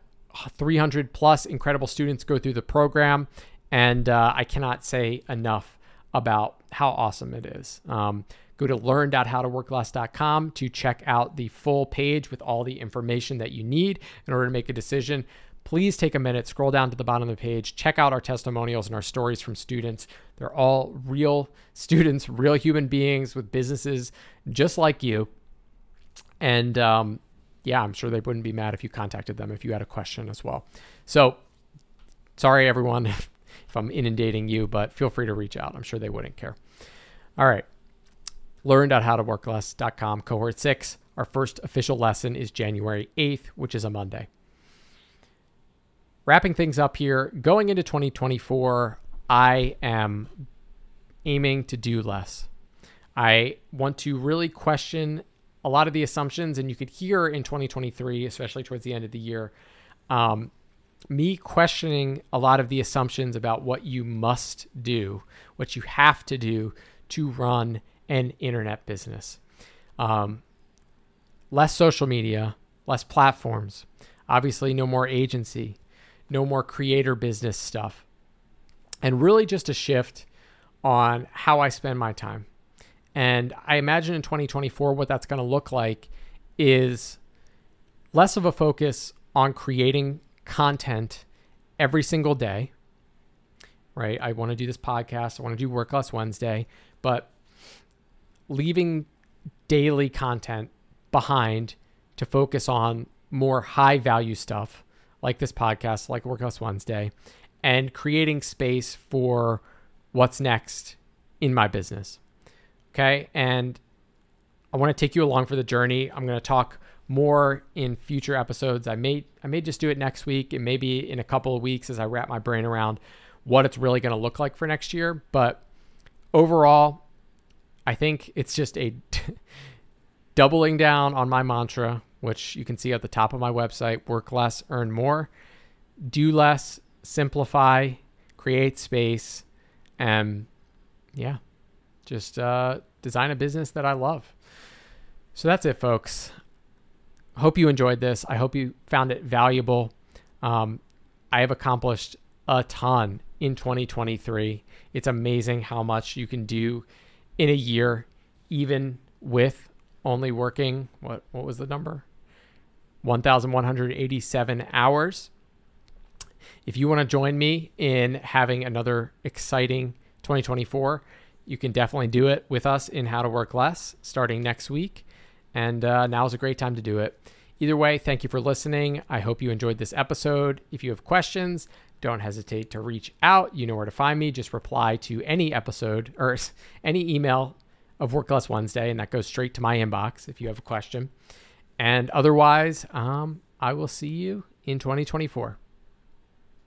300 plus incredible students go through the program, and uh, I cannot say enough about how awesome it is. Um, Go to learn.howtoworkless.com to check out the full page with all the information that you need in order to make a decision. Please take a minute, scroll down to the bottom of the page, check out our testimonials and our stories from students. They're all real students, real human beings with businesses just like you. And um, yeah, I'm sure they wouldn't be mad if you contacted them if you had a question as well. So, sorry everyone if I'm inundating you, but feel free to reach out. I'm sure they wouldn't care. All right learn.howtoworkless.com cohort 6 Our first official lesson is January 8th, which is a Monday. Wrapping things up here, going into 2024, I am aiming to do less. I want to really question a lot of the assumptions, and you could hear in 2023, especially towards the end of the year, um, me questioning a lot of the assumptions about what you must do, what you have to do to run an internet business. Um, less social media, less platforms, obviously, no more agency, no more creator business stuff, and really just a shift on how I spend my time. And I imagine in 2024, what that's going to look like is less of a focus on creating content every single day, right? I want to do this podcast, I want to do Work Less Wednesday, but leaving daily content behind to focus on more high value stuff like this podcast, like Work Less Wednesday, and creating space for what's next in my business. Okay. And I want to take you along for the journey. I'm going to talk more in future episodes. I may I may just do it next week. It may be in a couple of weeks as I wrap my brain around what it's really going to look like for next year. But overall, I think it's just a doubling down on my mantra, which you can see at the top of my website work less, earn more, do less, simplify, create space, and yeah, just uh, design a business that I love. So that's it, folks. Hope you enjoyed this. I hope you found it valuable. Um, I have accomplished a ton in 2023. It's amazing how much you can do in a year, even with only working what what was the number? 1187 hours. If you want to join me in having another exciting 2024, you can definitely do it with us in How to Work Less starting next week. And uh, now is a great time to do it. Either way, thank you for listening. I hope you enjoyed this episode. If you have questions, don't hesitate to reach out. You know where to find me. Just reply to any episode or any email of Work Less Wednesday, and that goes straight to my inbox if you have a question. And otherwise, um, I will see you in 2024.